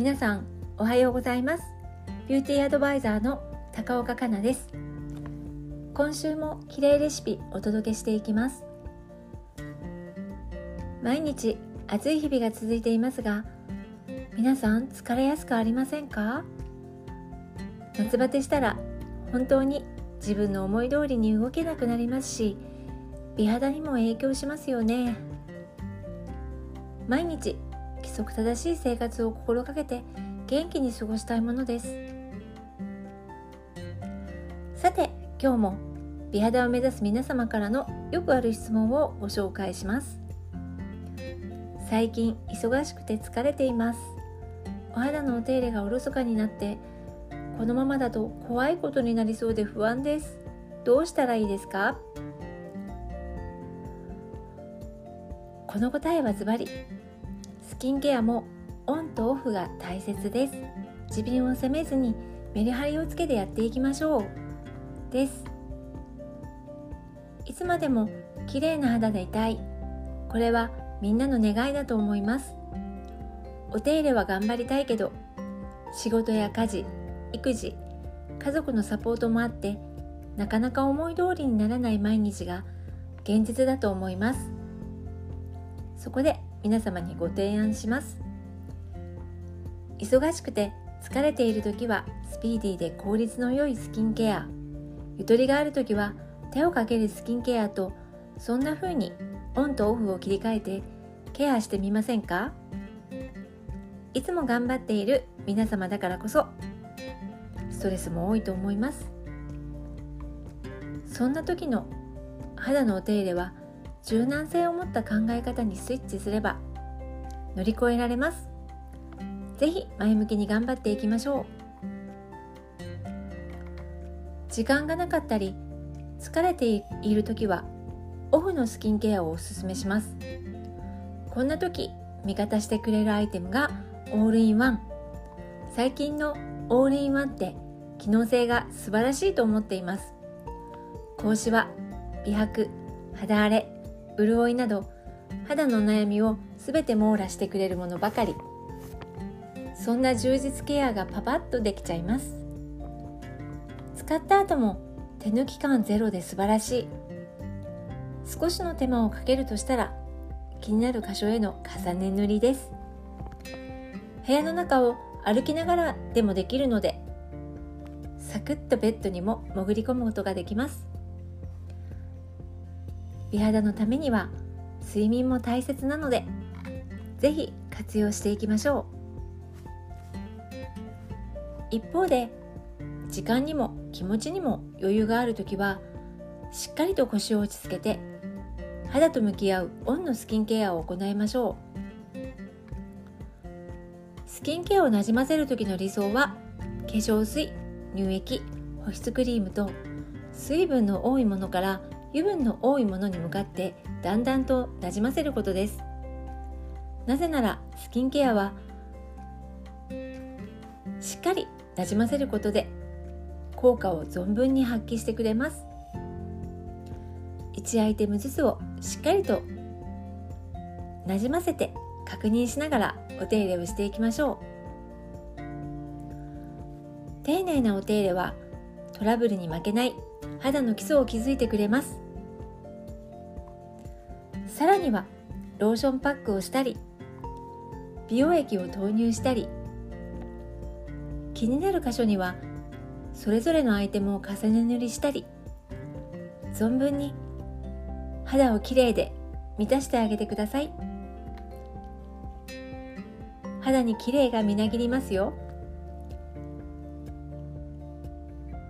皆さんおはようございます。ビューティーアドバイザーの高岡香奈です。今週も綺麗レシピお届けしていきます。毎日暑い日々が続いていますが皆さん疲れやすくありませんか？夏バテしたら本当に自分の思い通りに動けなくなりますし美肌にも影響しますよね。毎日規則正しい生活を心がけて元気に過ごしたいものです。さて今日も美肌を目指す皆様からのよくある質問をご紹介します。最近忙しくて疲れています。お肌のお手入れがおろそかになってこのままだと怖いことになりそうで不安です。どうしたらいいですか？この答えはズバリ。キンケアもオンとオフが大切です。自分を責めずにメリハリをつけてやっていきましょう。です。いつまでも綺麗な肌でいたい。これはみんなの願いだと思います。お手入れは頑張りたいけど仕事や家事育児家族のサポートもあってなかなか思い通りにならない毎日が現実だと思います。そこで皆様にご提案します。忙しくて疲れている時はスピーディーで効率の良いスキンケア。ゆとりがある時は手をかけるスキンケアとそんな風にオンとオフを切り替えてケアしてみませんか？いつも頑張っている皆様だからこそストレスも多いと思います。そんな時の肌のお手入れは柔軟性を持った考え方にスイッチすれば乗り越えられます。是非前向きに頑張っていきましょう。時間がなかったり疲れている時はオフのスキンケアをおすすめします。こんな時味方してくれるアイテムがオールインワン。最近のオールインワンって機能性が素晴らしいと思っています。格子は美白肌荒れ潤いなど肌の悩みを全て網羅してくれるものばかり。そんな充実ケアがパパッとできちゃいます。使った後も手抜き感ゼロで素晴らしい。少しの手間をかけるとしたら気になる箇所への重ね塗りです。部屋の中を歩きながらでもできるのでサクッとベッドにも潜り込むことができます。美肌のためには睡眠も大切なので是非活用していきましょう。一方で時間にも気持ちにも余裕がある時はしっかりと腰を落ち着けて肌と向き合うオンのスキンケアを行いましょう。スキンケアをなじませる時の理想は化粧水乳液保湿クリームと水分の多いものから油分の多いものに向かってだんだんとなじませることです。なぜならスキンケアはしっかりなじませることで効果を存分に発揮してくれます。1アイテムずつをしっかりとなじませて確認しながらお手入れをしていきましょう。丁寧なお手入れはトラブルに負けない肌の基礎を築いてくれます。さらにはローションパックをしたり美容液を投入したり気になる箇所にはそれぞれのアイテムを重ね塗りしたり存分に肌をきれいで満たしてあげてください。肌にきれいがみなぎりますよ。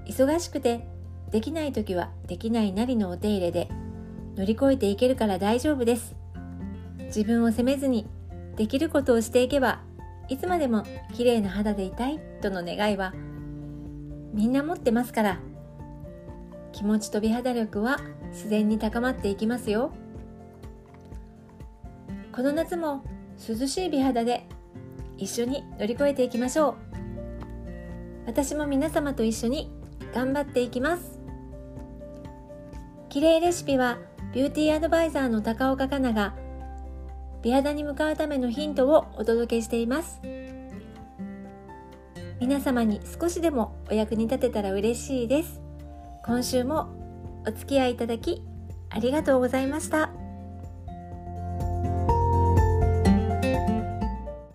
忙しくてできない時はできないなりのお手入れで乗り越えていけるから大丈夫です。自分を責めずにできることをしていけばいつまでも綺麗な肌でいたいとの願いはみんな持ってますから。気持ちと美肌力は自然に高まっていきますよ。この夏も涼しい美肌で一緒に乗り越えていきましょう。私も皆様と一緒に頑張っていきます。綺麗レシピはビューティーアドバイザーの高岡香奈が美肌に向かうためのヒントをお届けしています皆様に少しでもお役に立てたら嬉しいです今週もお付き合いいただきありがとうございました。